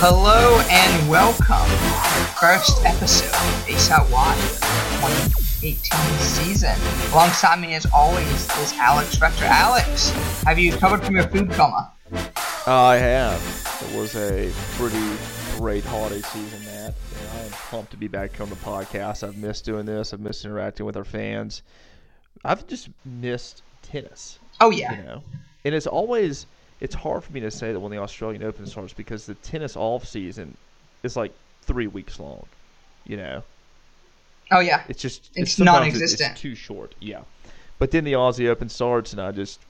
Hello and welcome. to the First episode of Ace Out Wide 2018 season. Alongside me, as always, is Alex Rector. Alex, have you recovered from your food coma? I have. It was a pretty great holiday season, Matt. And I'm pumped to be back on the podcast. I've missed doing this. I've missed interacting with our fans. I've just missed tennis. Oh yeah. You know, and it's always it's hard for me to say that when the Australian Open starts because the tennis off season is like three weeks long. You know, Oh yeah. it's just It's sometimes non-existent. It's too short. Yeah, but then the Aussie Open starts, and I just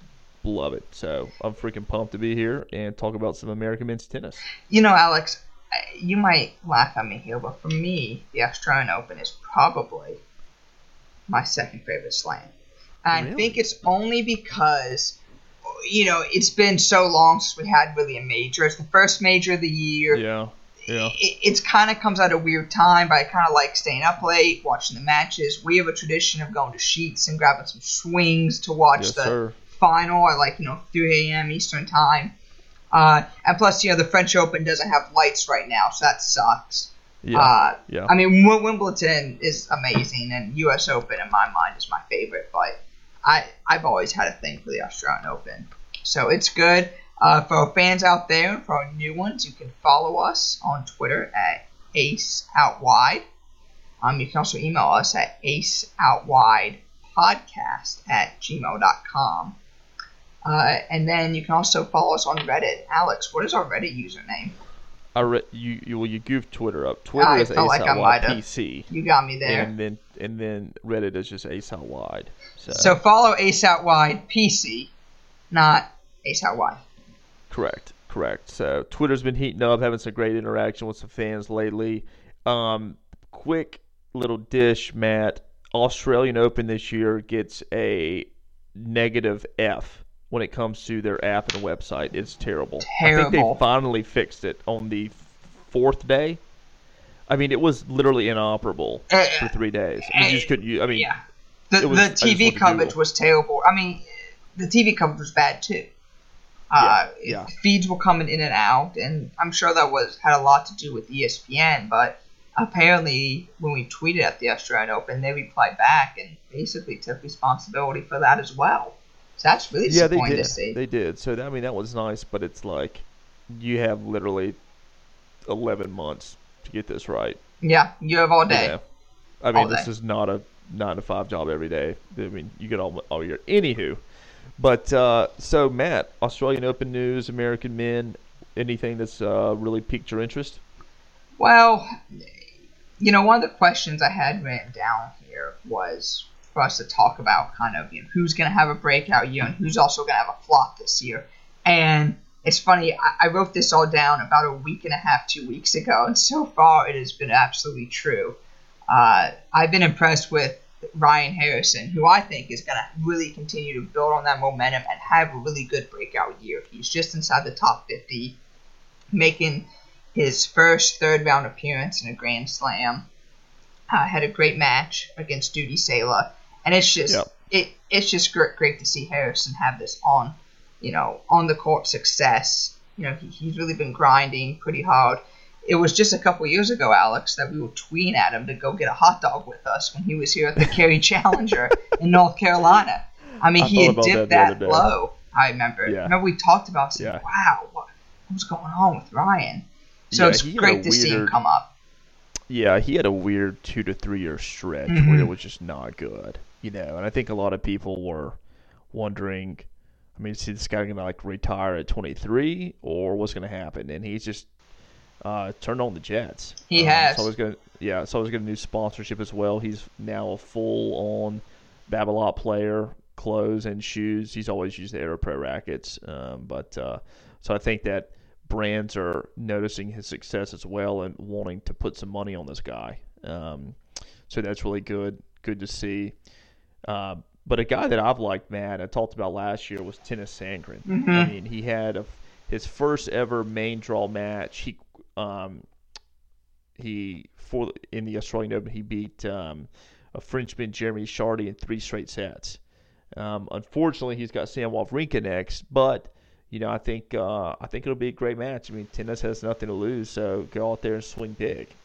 love it. So I'm freaking pumped to be here and talk about some American men's tennis. You know, Alex, you might laugh at me here, but for me, the Australian Open is probably my second favorite slam. And I think it's only because, you know, it's been so long since we had really a major. It's the first major of the year. Yeah, yeah. It, it's kind of comes at a weird time, but I kind of like staying up late, watching the matches. We have a tradition of going to Sheetz and grabbing some swings to watch Yes, the sir. final at like you know 3 a.m. Eastern time. Uh, and plus, you know, the French Open doesn't have lights right now, so that sucks. Yeah, Uh, yeah. I mean, Wimbledon is amazing, and U.S. Open, in my mind, is my favorite. But I, I've always had a thing for the Australian Open, so it's good. Uh, for fans out there, and for new ones, you can follow us on Twitter at Ace Out Wide. Um, you can also email us at aceoutwidepodcast at gmail.com. Uh, and then you can also follow us on Reddit. Alex, what is our Reddit username? I re- you you well you give Twitter up. Twitter I is felt like I ASAP might have. PC, You got me there. and then and then Reddit is just ASAP wide. So, So follow Out Wide PC, not Out Wide. correct, correct. So Twitter's been heating up, having some great interaction with some fans lately. Um, quick little dish, Matt. Australian Open this year gets a negative F when it comes to their app and website. It's terrible. I think they finally fixed it on the fourth day. I mean, it was literally inoperable Uh, for three days. I mean, you just couldn't. You, I mean, yeah, the, was- the I just went TV coverage was terrible. I mean, the TV coverage was bad too. Uh, Yeah, yeah. Feeds were coming in and out, and I'm sure that was had a lot to do with ESPN. But apparently, when we tweeted at the Australian Open, they replied back and basically took responsibility for that as well. So that's really yeah, they disappointing did. to see. They did. So I mean, that was nice, but it's like you have literally eleven months to get this right. yeah, you have all you day. know? I mean, All this day. is not a nine to five job every day. I mean, you get all all year. Anywho, but uh, so Matt, Australian Open news, American men, anything that's uh, really piqued your interest? Well, you know, one of the questions I had written down here was for us to talk about kind of you know, who's going to have a breakout year and who's also going to have a flop this year. And it's funny, I, I wrote this all down about a week and a half, two weeks ago, and so far it has been absolutely true. Uh, I've been impressed with Ryan Harrison, who I think is going to really continue to build on that momentum and have a really good breakout year. He's just inside the top 50, making his first third round appearance in a Grand Slam. Uh, had a great match against Dudi Sela, and it's just Yep. it it's just great, great to see Harrison have this on, you know, on the court success. You know, he, he's really been grinding pretty hard. It was just a couple years ago, Alex, that we were tweeting at him to go get a hot dog with us when he was here at the Cary Challenger in North Carolina. I mean, I he had dipped that that, low. I remember. Yeah. Remember we talked about saying, Yeah. "Wow, what, what's going on with Ryan?" So Yeah, it's great to see him come up. Yeah, he had a weird two to three year stretch Mhm. where it was just not good, you know. And I think a lot of people were wondering, I mean, is this guy gonna like retire at 23 or what's gonna happen? And he's just uh, turned on the Jets. He Um, has. So was gonna, yeah. So I was gonna do sponsorship as well. He's now a full on Babolat player, clothes and shoes. He's always used the AeroPro rackets, um, but uh, so I think that brands are noticing his success as well and wanting to put some money on this guy. Um, so that's really good. Good to see. Uh, but a guy that I've liked, Matt, I talked about last year was Tennys Sandgren. I Mhm. mean, he had a, his first ever main draw match. He um, he for in the Australian Open he beat um, a Frenchman Jeremy Chardy, in three straight sets. Um, unfortunately, he's got Sam Wawrinka next, but you know, I think uh, I think it'll be a great match. I mean, Tennys has nothing to lose, so go out there and swing big.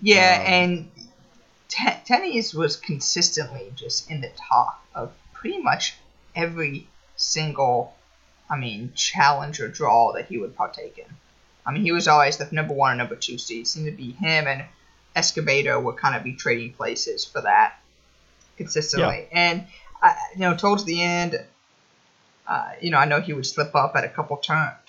Yeah, um, and t- Tennys was consistently just in the top of pretty much every single, I mean, challenge or draw that he would partake in. I mean, he was always the number one and number two seed. It seemed to be him and Escobedo would kind of be trading places for that consistently. Yeah. And uh, you know, towards the end, uh, you know, I know he would slip up at a couple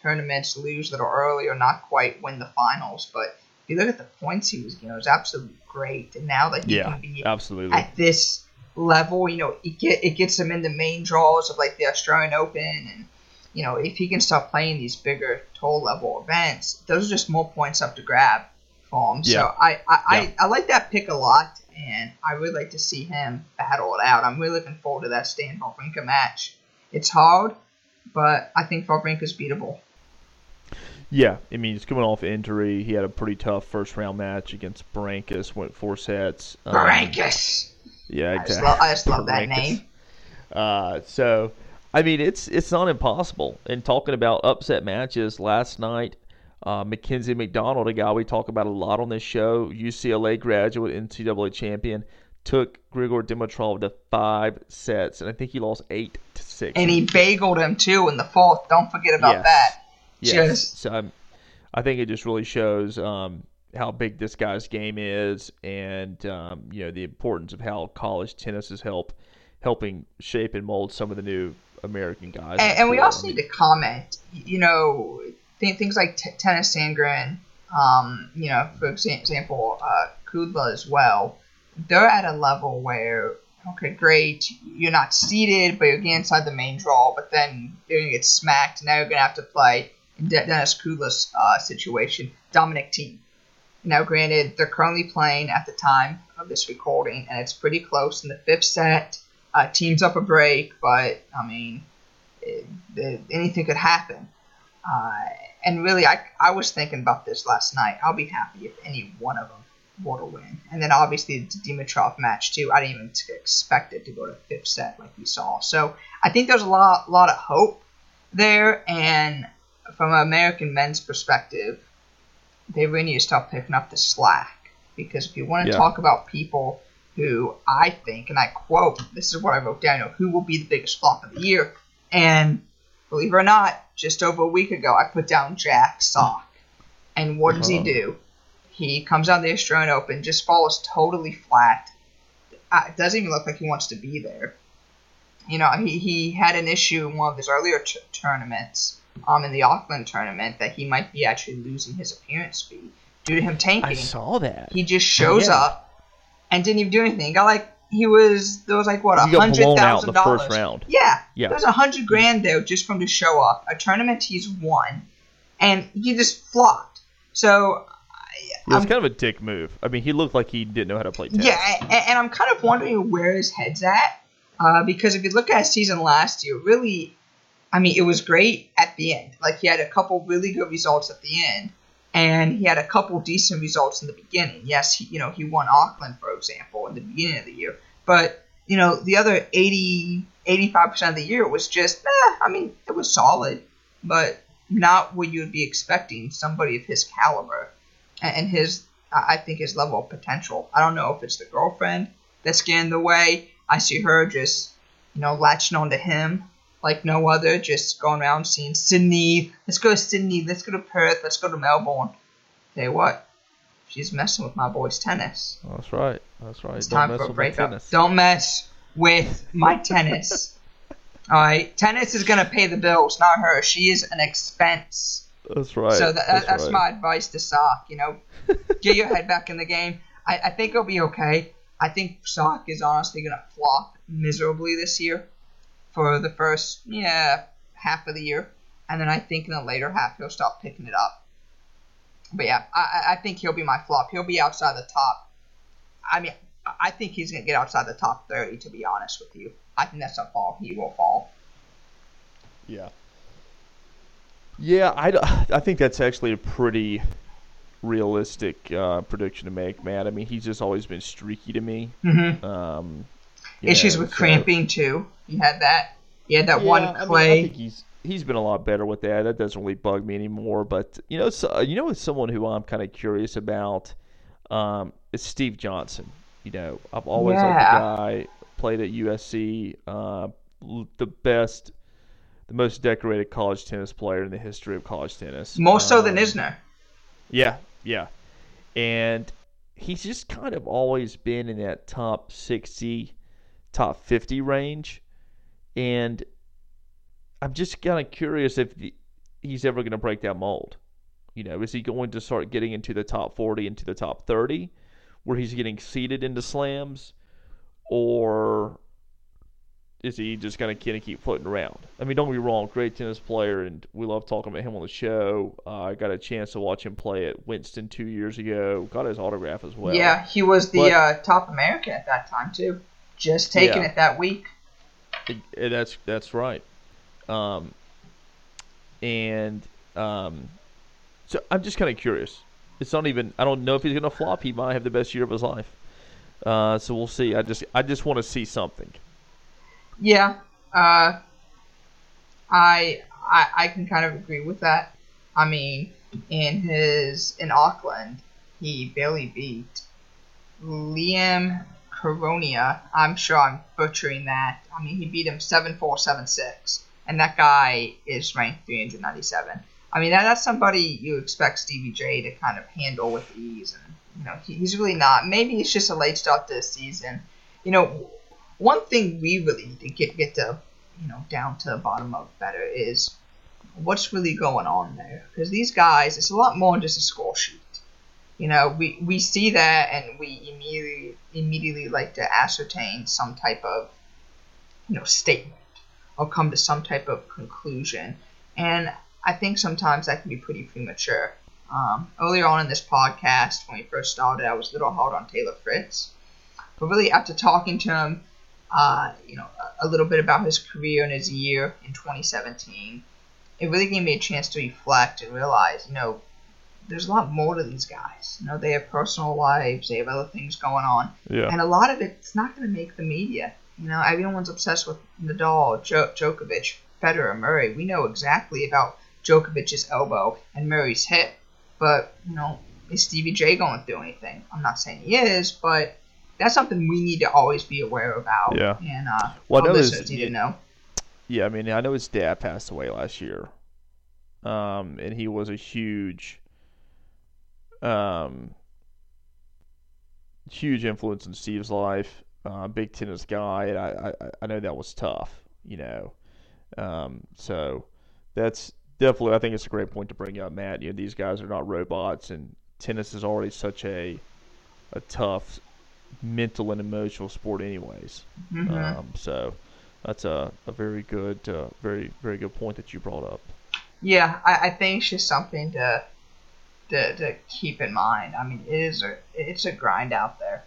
tournaments, lose a little early, or not quite win the finals. But you look at the points he was, you know, it was absolutely great. And now that he yeah, can be absolutely at this level, you know, it get it gets him in the main draws of like the Australian Open, and you know, if he can start playing these bigger toll level events, those are just more points up to grab for him. Yeah. So I I, yeah. I I like that pick a lot and I would like to see him battle it out. I'm really looking forward to that Stan Wawrinka match. It's hard, but I think Wawrinka's beatable. Yeah, I mean he's coming off injury. He had a pretty tough first round match against Berankis, went four sets. Um. Yeah, exactly. I just love, I just love that name. Uh, so, I mean, it's it's not impossible. And talking about upset matches last night, uh, Mackenzie McDonald, a guy we talk about a lot on this show, UCLA graduate, NCAA champion, took Grigor Dimitrov to five sets, and I think he lost eight to six. And he bageled him too in the fourth. Don't forget about yes. that. Yes. Just... So I'm, i think it just really shows um, how big this guy's game is, and um, you know the importance of how college tennis has helped helping shape and mold some of the new American guys. And, and we also need to comment. You know, th- things like t- Tennys Sandgren, um, you know, for example, uh, Kudla as well, they're at a level where, okay, great, you're not seeded, but you're getting inside the main draw, but then you're to get smacked. Now you're going to have to play in De- Kudla's uh, situation, Dominic Thiem. Now, granted, they're currently playing at the time of this recording, and it's pretty close in the fifth set. Uh, Thiem's up a break, but I mean, it, it, anything could happen. Uh, and really, I, I was thinking about this last night. I'll be happy if any one of them were to win. And then obviously the Dimitrov match too. I didn't even expect it to go to fifth set like we saw. So I think there's a lot lot of hope there. And from an American men's perspective, they really need to start picking up the slack because if you want to yeah. talk about people who I think, and I quote, this is what I wrote down, you know, who will be the biggest flop of the year, and believe it or not, just over a week ago, I put down Jack Sock. And what does he uh-huh. do? He comes out the Australian Open, just falls totally flat. It doesn't even look like he wants to be there. You know, he, he had an issue in one of his earlier t- tournaments, um, in the Auckland tournament, that he might be actually losing his appearance fee due to him tanking. I saw that. He just shows yeah. up and didn't even do anything. Got like he was there was like what a hundred thousand dollars. First round. Yeah, yeah. There was a hundred grand there just from to show up. A tournament he's won, and he just flopped. So. It was I'm, kind of a dick move. I mean, he looked like he didn't know how to play tennis. Yeah, and, and I'm kind of wondering where his head's at. Uh, because if you look at his season last year, really, I mean, it was great at the end. Like he had a couple really good results at the end, and he had a couple decent results in the beginning. Yes, he, you know, he won Auckland, for example, in the beginning of the year. But, you know, the other 80, 85% of the year was just, eh, I mean, it was solid, but not what you would be expecting somebody of his caliber and his, I think, his level of potential. I don't know if it's the girlfriend that's getting the way. I see her just, you know, latching onto him like no other, just going around seeing Sydney. Let's go to Sydney. Let's go to Perth. Let's go to Melbourne. Tell you what, she's messing with my boy's tennis. That's right. That's right. It's Don't time for a breakup. Don't mess with my tennis. All right, tennis is gonna pay the bills, not her. She is an expense. That's right. So that, that's, that's right. my advice to Sock. You know, get your head back in the game. I, I think it'll be okay. I think Sock is honestly gonna flop miserably this year for the first yeah half of the year, and then I think in the later half he'll start picking it up. But yeah, I, I think he'll be my flop. He'll be outside the top. I mean, I think he's gonna get outside the top thirty. To be honest with you, I think that's a fall. He will fall. Yeah. Yeah, I, I think that's actually a pretty realistic uh, prediction to make, man. I mean, he's just always been streaky to me. Mm-hmm. Um, Issues with so. cramping too. He had that. He had that yeah, one clay. I, mean, I think he's he's been a lot better with that. That doesn't really bug me anymore. But you know, so, you know, someone who I'm kind of curious about um, is Steve Johnson. You know, I've always Yeah. liked the guy. Played at USC, uh, the best, the most decorated college tennis player in the history of college tennis. More so than Um, Isner. yeah, yeah. And he's just kind of always been in that top 60, top 50 range. And I'm just kind of curious if the, he's ever going to break that mold. You know, is he going to start getting into the top 40, into the top 30, where he's getting seeded into slams? Or is he just going to kind of keep floating around? I mean, don't me wrong, great tennis player, and we love talking about him on the show. Uh, I got a chance to watch him play at Winston two years ago. Got his autograph as well. yeah, he was the but- uh, top American at that time too. Just taking Yeah. it that week. It- it- that's that's right. Um, and um, so I'm just kind of curious. It's not even. I don't know if he's going to flop. He might have the best year of his life. Uh, so we'll see. I just I just want to see something. Yeah, uh, I, I I can kind of agree with that. I mean, in his in Auckland, he barely beat Liam Caruana. I'm sure I'm butchering that. I mean, he beat him seven four seven six, and that guy is ranked 397. I mean, that, that's somebody you expect Stevie J to kind of handle with ease, and you know he, he's really not. Maybe it's just a late start the season. You know, one thing we really need to get get to you know down to the bottom of better is what's really going on there because these guys it's a lot more than just a score sheet you know we we see that and we immediately immediately like to ascertain some type of you know statement or come to some type of conclusion and i think sometimes that can be pretty premature um, earlier on in this podcast when we first started i was a little hard on taylor fritz but really after talking to him uh, you know, a, a little bit about his career and his year in 2017. It really gave me a chance to reflect and realize, you know, there's a lot more to these guys. You know, they have personal lives, they have other things going on, Yeah. and a lot of it's not going to make the media. You know, everyone's obsessed with Nadal, jo- Djokovic, Federer, Murray. We know exactly about Djokovic's elbow and Murray's hip, but you know, is Stevie J going through anything? I'm not saying he is, but that's something we need to always be aware about. Yeah. And uh, Well, listeners need to know. Yeah, I mean, I know his dad passed away last year, um, and he was a huge, um, huge influence in Steve's life. Uh, big tennis guy, and I, I, I know that was tough, you know. Um, so that's definitely, I think it's a great point to bring up, Matt. You know, these guys are not robots, and tennis is already such a, a tough mental and emotional sport, anyways. Mhm. Um, so that's a, a very good, uh, very very good point that you brought up. Yeah, I, I think it's just something to, to to keep in mind. I mean, it is a it's a grind out there.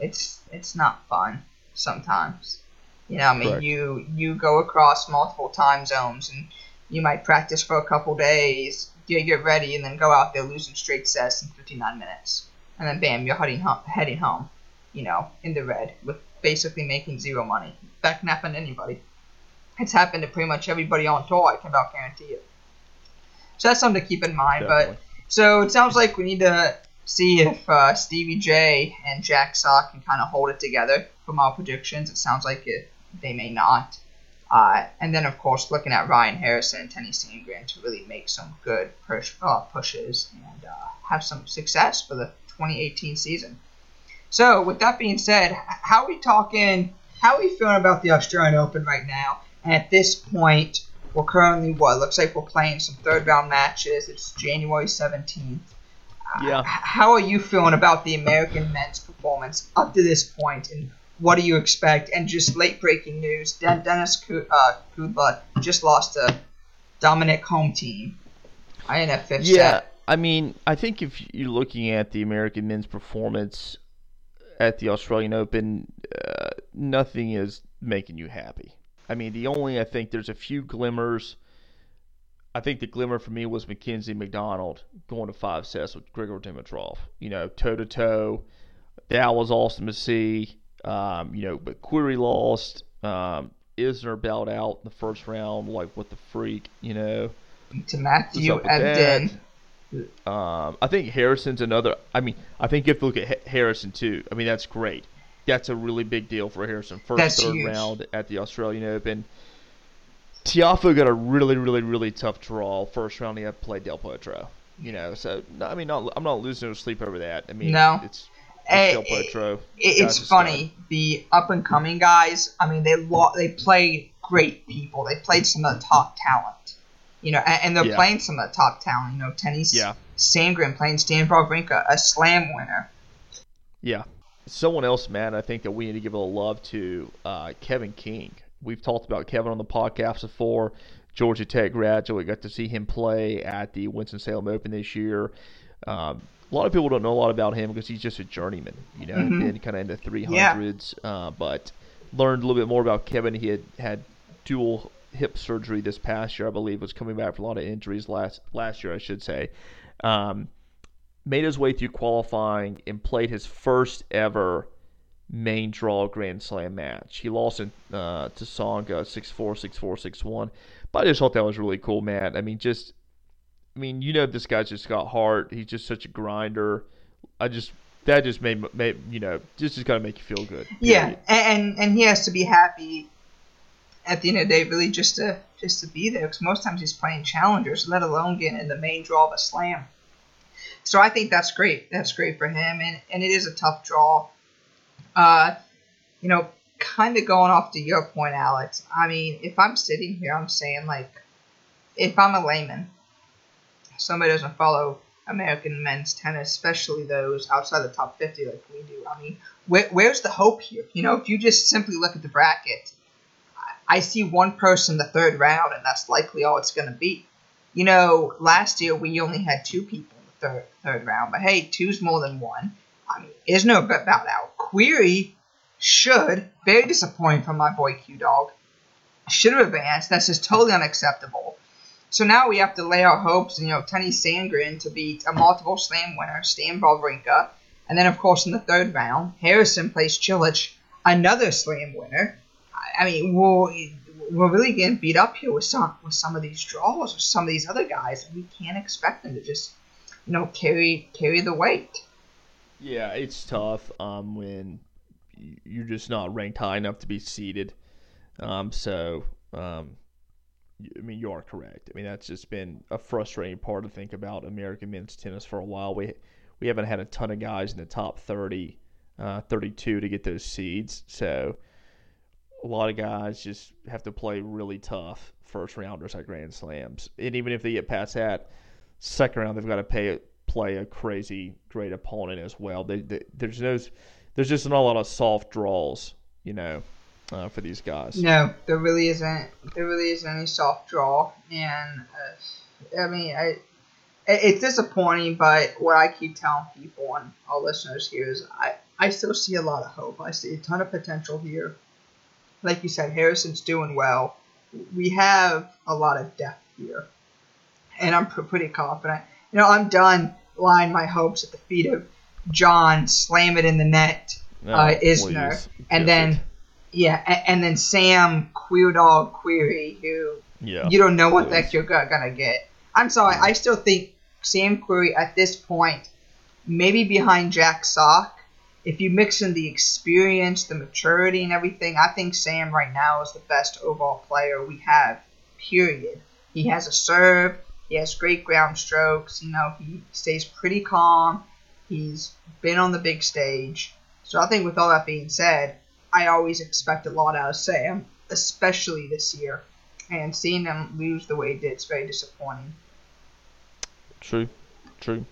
It's it's not fun sometimes. You know, I mean, Correct. you you go across multiple time zones and you might practice for a couple days, you get ready, and then go out there losing straight sets in 59 minutes, and then bam, you're heading home, heading home. You know, in the red with basically making zero money. That can happen to anybody. It's happened to pretty much everybody on tour. I can about guarantee it. So that's something to keep in mind. Definitely. But so it sounds like we need to see if uh, Stevie J and Jack Sock can kind of hold it together from our predictions. It sounds like it, they may not. Uh, and then, of course, looking at Ryan Harrison and Tenny Sandgren to really make some good push, uh, pushes and uh, have some success for the 2018 season. So, with that being said, how are we talking? How are we feeling about the Australian Open right now? And at this point, we're currently what looks like we're playing some third round matches. It's January 17th. Uh, Yeah. h- How are you feeling about the American men's performance up to this point, and what do you expect? And just late breaking news: Den- Dennis Ku- uh, Kudla just lost to Dominic Home Thiem. I in a fifth Yeah, set. I mean, I think if you're looking at the American men's performance at the Australian Open, uh, nothing is making you happy. I mean, the only I think there's a few glimmers. I think the glimmer for me was Mackenzie McDonald going to five sets with Grigor Dimitrov. You know, toe to toe. That was awesome to see. Um, you know, but Querrey lost. Um, Isner bowed out in the first round, like what the freak, you know. To Matthew Ebden. Um, I think Harrison's another. I mean, I think if you look at Harrison too, I mean that's great. That's a really big deal for Harrison. First, that's third huge. round at the Australian Open. Tiafoe got a really, really, really tough draw. First round, he had to play Del Potro. You know, so I mean, not I'm not losing no sleep over that. I mean, no. it's, it's Del Potro. It, it's funny. The up and coming guys. I mean, they lo- they played great people. They played some of the top talent. You know, and, and they're Yeah. playing some of the top talent. You know, Tennis Yeah. Sandgren playing Stan Wawrinka, a slam winner. Yeah. Someone else, man, I think that we need to give a little love to uh, Kevin King. We've talked about Kevin on the podcast before. Georgia Tech graduate. Got to see him play at the Winston-Salem Open this year. Um, a lot of people don't know a lot about him because he's just a journeyman, you know, Mhm. been kind of in the 300s. Uh, but learned a little bit more about Kevin. He had had dual hip surgery this past year, I believe, was coming back from a lot of injuries last last year, I should say. Um, made his way through qualifying and played his first ever main draw Grand Slam match. He lost in, uh, to Tsonga 6-4, 6-4, 6-1. But I just thought that was really cool, man. I mean, just, I mean, you know, this guy's just got heart. He's just such a grinder. I just, that just made, made you know, just just gotta make you feel good. Yeah, period. and and he has to be happy at the end of the day, really, just to just to be there. Because most times he's playing challengers, let alone getting in the main draw of a slam. So I think that's great. That's great for him, and and it is a tough draw. Uh, you know, kind of going off to your point, Alex. I mean, if I'm sitting here, I'm saying like, if I'm a layman, somebody doesn't follow American men's tennis, especially those outside the top 50 like we do. I mean, where, where's the hope here? You know, if you just simply look at the bracket, I, I see one person the third round, and that's likely all it's going to be. You know, last year we only had two people third third round, but hey, two's more than one. I mean, there's no about out. Querrey should very disappointing from my boy Q Dog. Should have advanced. That's just totally unacceptable. So now we have to lay our hopes, you know, Tennys Sandgren to beat a multiple slam winner, Stan Wawrinka. And then, of course, in the third round, Harrison plays Cilic, another slam winner. I, I mean, we're, we're really getting beat up here with some with some of these draws with some of these other guys, and we can't expect them to just, you know, carry carry the weight. Yeah, it's tough um, when you're just not ranked high enough to be seeded. Um, so, um, I mean, you are correct. I mean, that's just been a frustrating part to think about American men's tennis for a while. We we haven't had a ton of guys in the top 30, uh, 32 to get those seeds. So, a lot of guys just have to play really tough first rounders at Grand Slams. And even if they get past that, second round, they've got to pay play a crazy great opponent as well. They, they, there's no, there's just not a lot of soft draws, you know, uh, for these guys. No, there really isn't. There really isn't any soft draw, and uh, I mean, I, it- it's disappointing. But what I keep telling people and all listeners here is, I, I still see a lot of hope. I see a ton of potential here. Like you said, Harrison's doing well. We have a lot of depth here, and I'm pretty confident. You know, I'm done lying my hopes at the feet of John, slam it in the net, No, uh, Isner, please, and kiss then it. yeah, and, and then Sam Queer Dog Querrey, who yeah, you don't know what the heck you're gonna get. I'm sorry, I still think Sam Querrey at this point, maybe behind Jack Sock. If you mix in the experience, the maturity, and everything, I think Sam right now is the best overall player we have. Period. He has a serve. He has great ground strokes. You know, he stays pretty calm. He's been on the big stage. So I think with all that being said, I always expect a lot out of Sam, especially this year. And seeing him lose the way he did, it's very disappointing. True, true.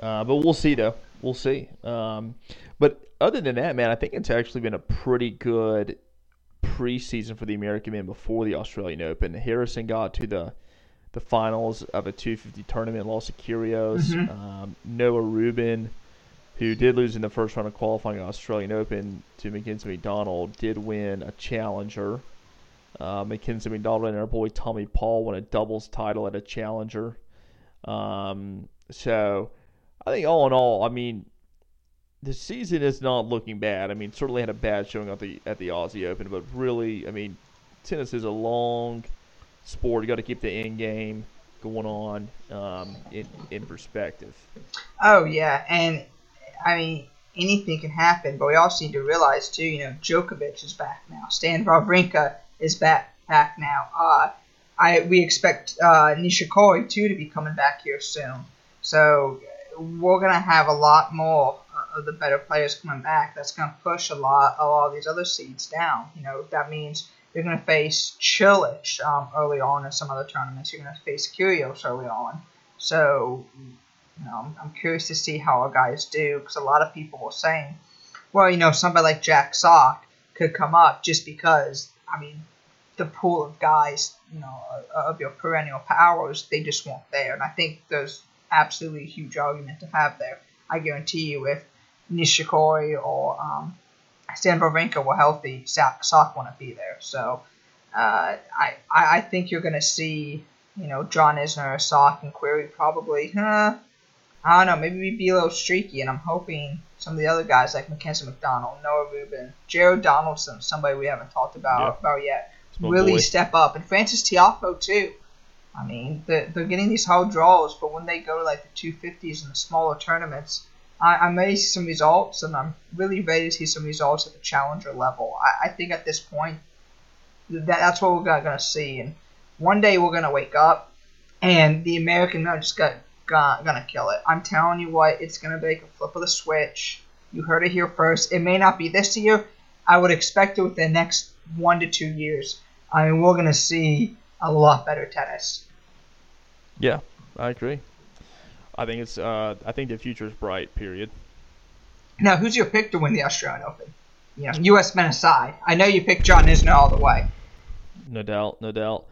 Uh, but we'll see, though. We'll see. Um, but other than that, man, I think it's actually been a pretty good preseason for the American men before the Australian Open. Harrison got to the the finals of a 250 tournament, lost to Kyrgios. Mhm. Um, Noah Rubin, who did lose in the first round of qualifying at Australian Open to Mackenzie McDonald, did win a challenger. Uh, Mackenzie McDonald and our boy Tommy Paul won a doubles title at a challenger. Um, so I think all in all, I mean, the season is not looking bad. I mean, certainly had a bad showing at the at the Aussie Open, but really, I mean, tennis is a long sport. You got to keep the end game going on um, in in perspective. Oh yeah, and I mean anything can happen, but we also need to realize too. You know, Djokovic is back now. Stan Wawrinka is back back now. Uh, I we expect uh, Nishikori too to be coming back here soon. So we're gonna have a lot more of the better players coming back. That's gonna push a lot of these other seeds down. You know that means you're gonna face Cilic um, early on in some other tournaments. You're gonna face Kyrgios early on. So you know, I'm, I'm curious to see how our guys do because a lot of people were saying, well, you know, somebody like Jack Sock could come up just because. I mean, the pool of guys, you know, of your perennial powers, they just weren't there. And I think there's absolutely a huge argument to have there. I guarantee you, if Nishikori or um, Stan Wawrinka were healthy, Sock wouldn't be there. So uh, I, I think you're going to see, you know, John Isner, Sock, and Querrey probably, uh, I don't know, maybe we'd be a little streaky. And I'm hoping some of the other guys like Mackenzie McDonald, Noah Rubin, Jared Donaldson, somebody we haven't talked about, about yet, really boy. step up. And Francis Tiafoe, too. I mean, they're, they're getting these hard draws, but when they go to like the 250s and the smaller tournaments, I, I'm ready to see some results, and I'm really ready to see some results at the challenger level. I, I think at this point, that, that's what we're to see. And one day we're going to wake up, and the American men just got, going to kill it. I'm telling you what, it's going to make a flip of the switch. You heard it here first. It may not be this year. I would expect it within the next one to two years. I mean, we're to see a lot better tennis. Yeah, I agree. I think it's. Uh, I think the future is bright. Period. Now, who's your pick to win the Australian Open? You know, U.S. men aside, I know you picked John Isner all the way. No doubt, no doubt.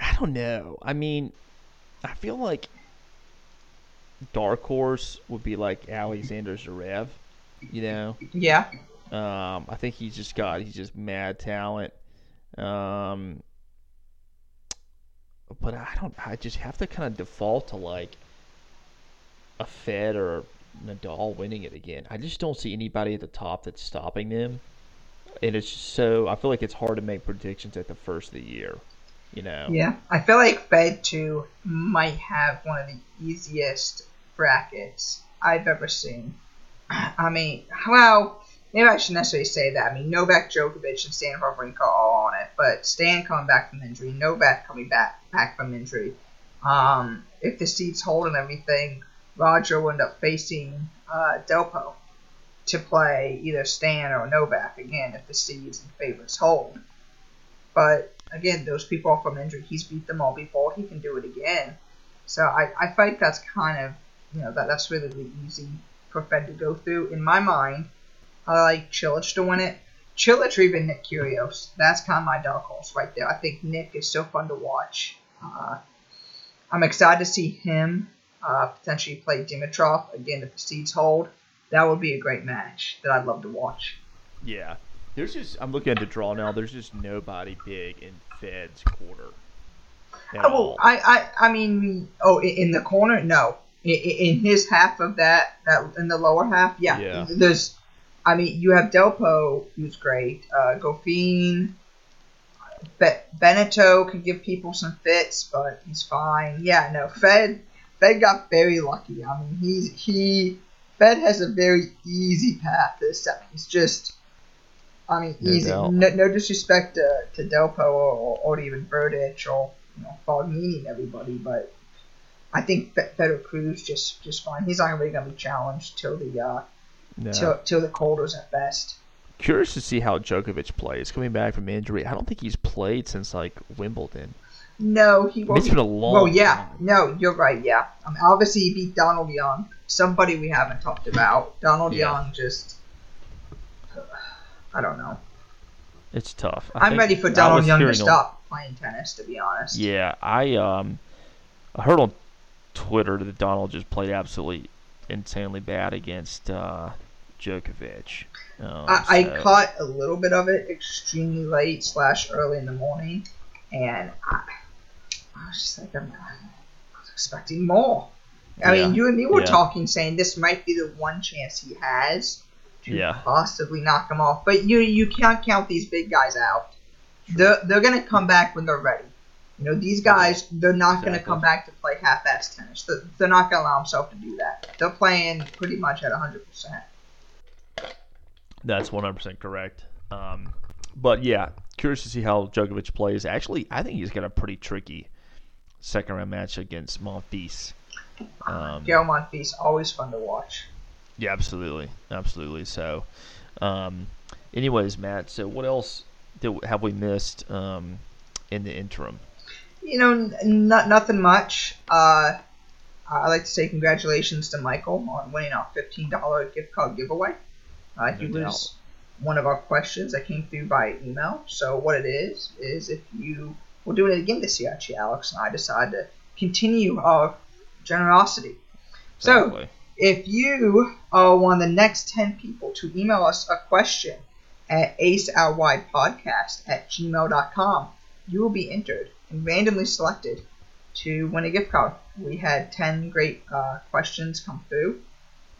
I don't know. I mean, I feel like dark horse would be like Alexander Zverev. You know. Yeah. Um, I think he's just got he's just mad talent. Um, but I don't. I just have to kind of default to like a Fed or Nadal winning it again. I just don't see anybody at the top that's stopping them, and it's just so. I feel like it's hard to make predictions at the first of the year. You know. Yeah, I feel like Fed two might have one of the easiest brackets I've ever seen. I mean, well, maybe I shouldn't necessarily say that. I mean, Novak Djokovic and Stan Wawrinka all on it, but Stan coming back from injury, Novak coming back back from injury. Um, if the seats hold and everything, Roger will end up facing uh, Delpo to play either Stan or Novak again if the seeds and favorites hold. But again, those people are from injury. He's beat them all before. He can do it again. So I, I think that's kind of you know that that's really the easy for Fed to go through in my mind. I like Cilic to win it. Cilic or even Nick Kyrgios. That's kind of my dark horse right there. I think Nick is so fun to watch. Uh, I'm excited to see him uh, potentially play Dimitrov again if the seeds hold. That would be a great match that I'd love to watch. Yeah, there's just I'm looking at the draw now. There's just nobody big in Fed's quarter. Oh, well, I, I, I mean, oh, in the corner, no. In, in his half of that, that in the lower half, yeah. yeah. There's I mean, you have Delpo, who's great. Uh, Goffin, Be- Benneteau can give people some fits, but he's fine. Yeah, no, Fed Fed got very lucky. I mean, he's he Fed has a very easy path to the semis. Just, I mean, no easy. No, no, disrespect to, to Delpo or, or, even Berdych or you know Fognini and everybody, but I think Federer Cruz just just fine. He's not really gonna be challenged till the uh, no. till, till the quarters at best. Curious to see how Djokovic plays coming back from injury. I don't think he's played since like Wimbledon. No, he won't. It's been a long. Well, yeah, time. no, you're right. Yeah, um, obviously he beat Donald Young, somebody we haven't talked about. Donald yeah. Young just, I don't know. It's tough. I am ready for Donald Young to stop a, playing tennis. To be honest. Yeah, I um, I heard on Twitter that Donald just played absolutely insanely bad against uh, Djokovic. Um, I, I so. caught a little bit of it extremely late slash early in the morning, and I, I was just like, I'm, I was expecting more. I yeah. mean, you and me were yeah. talking, saying this might be the one chance he has to yeah. possibly knock him off. But you you can't count these big guys out. They're, they're going to come back when they're ready. You know, these guys, they're not going to come back to play half-ass tennis. They're, they're not going to allow themselves to do that. They're playing pretty much at 100%. That's 100% correct. Um, but yeah, curious to see how Djokovic plays. Actually, I think he's got a pretty tricky second round match against Monfils. Um, Gael Monfils, always fun to watch. Yeah, absolutely, absolutely. So, um, anyways, Matt. So, what else did, have we missed um, in the interim? You know, n- not nothing much. Uh, I'd like to say congratulations to Michael on winning our $15 gift card giveaway. Uh, he No was one of our questions that came through by email. So what it is is if you we're doing it again this year, actually, Alex and I decided to continue our generosity. So if you are one of the next 10 people to email us a question at aceoutwidepodcast at gmail.com, you will be entered and randomly selected to win a gift card. We had 10 great uh, questions come through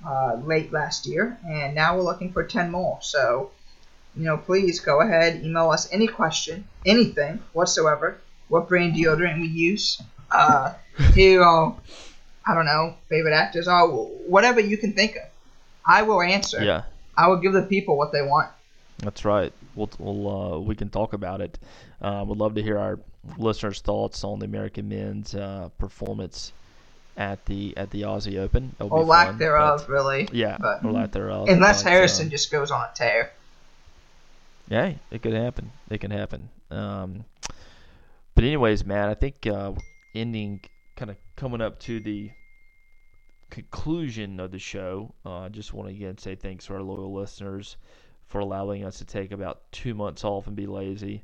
uh, late last year, and now we're looking for 10 more. So, you know, please go ahead, email us any question, anything whatsoever, what brand deodorant we use, uh, who, uh, I don't know, favorite actors are, whatever you can think of. I will answer. yeah, I will give the people what they want. that's right. We'll, we'll uh, we can talk about it. Uh, would love to hear our listeners' thoughts on the American men's uh, performance at the at the Aussie Open. It'll Or lack fun, thereof, really. Yeah, but- or lack thereof. Unless Harrison um, just goes on a tear. Yeah, it could happen. It can happen. Um, but anyways, Matt, I think uh, ending kind of coming up to the conclusion of the show. uh, I just want to again say thanks to our loyal listeners for allowing us to take about two months off and be lazy.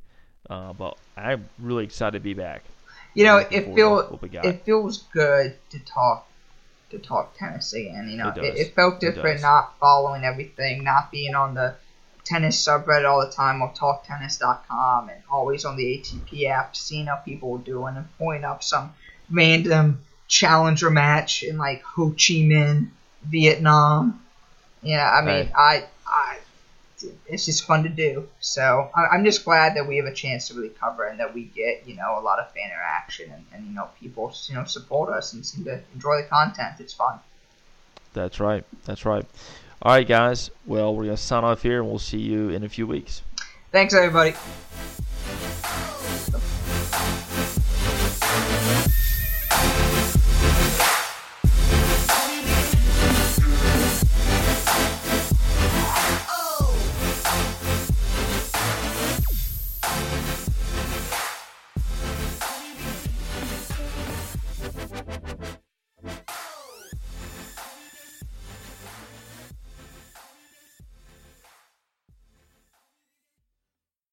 Uh, but I'm really excited to be back. You know, it feels what we got. it feels good to talk to talk Tennessee, again. You know, It it, it felt different does. not following everything, not being on the tennis subreddit all the time or talktennis.com and always on the ATP app, seeing how people were doing and pulling up some random challenger match in like Ho Chi Minh, Vietnam. Yeah, I mean, Right. I, I, it's just fun to do. So I- I'm just glad that we have a chance to really cover and that we get, you know, a lot of fan interaction and, and you know, people, you know, support us and seem to enjoy the content. It's fun. That's right. That's right. All right, guys. Well, we're gonna sign off here, and we'll see you in a few weeks. Thanks, everybody.